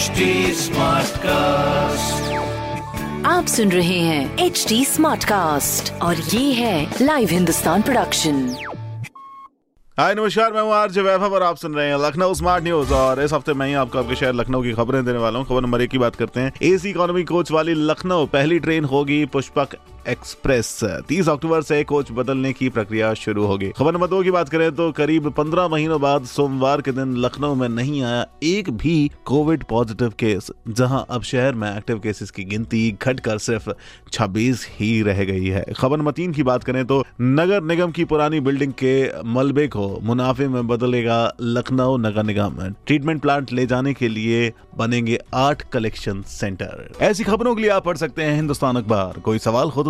HD Smartcast. आप सुन रहे हैं एच डी स्मार्ट कास्ट और ये है लाइव हिंदुस्तान प्रोडक्शन हाय नमस्कार मैं हूँ आरजे वैभव और आप सुन रहे हैं लखनऊ स्मार्ट न्यूज़ और इस हफ़्ते मैं ही आपको आपके शहर लखनऊ की खबरें देने वाला हूँ। खबर नंबर एक की बात करते हैं। एसी इकोनॉमी कोच वाली लखनऊ पहली ट्रेन होगी पुष्पक एक्सप्रेस। 30 अक्टूबर से कोच बदलने की प्रक्रिया शुरू होगी। खबर नंबर दो की बात करें तो करीब 15 महीनों बाद सोमवार के दिन लखनऊ में नहीं आया एक भी कोविड पॉजिटिव केस, जहाँ अब शहर में एक्टिव केसेस की गिनती घटकर सिर्फ़ 26 ही रह गई है। खबर नंबर तीन की बात करें तो नगर निगम की पुरानी बिल्डिंग के मलबे को मुनाफे में बदलेगा लखनऊ नगर निगम। ट्रीटमेंट प्लांट ले जाने के लिए बनेंगे आठ कलेक्शन सेंटर। ऐसी खबरों के लिए आप पढ़ सकते हैं हिंदुस्तान अखबार। कोई सवाल हो तो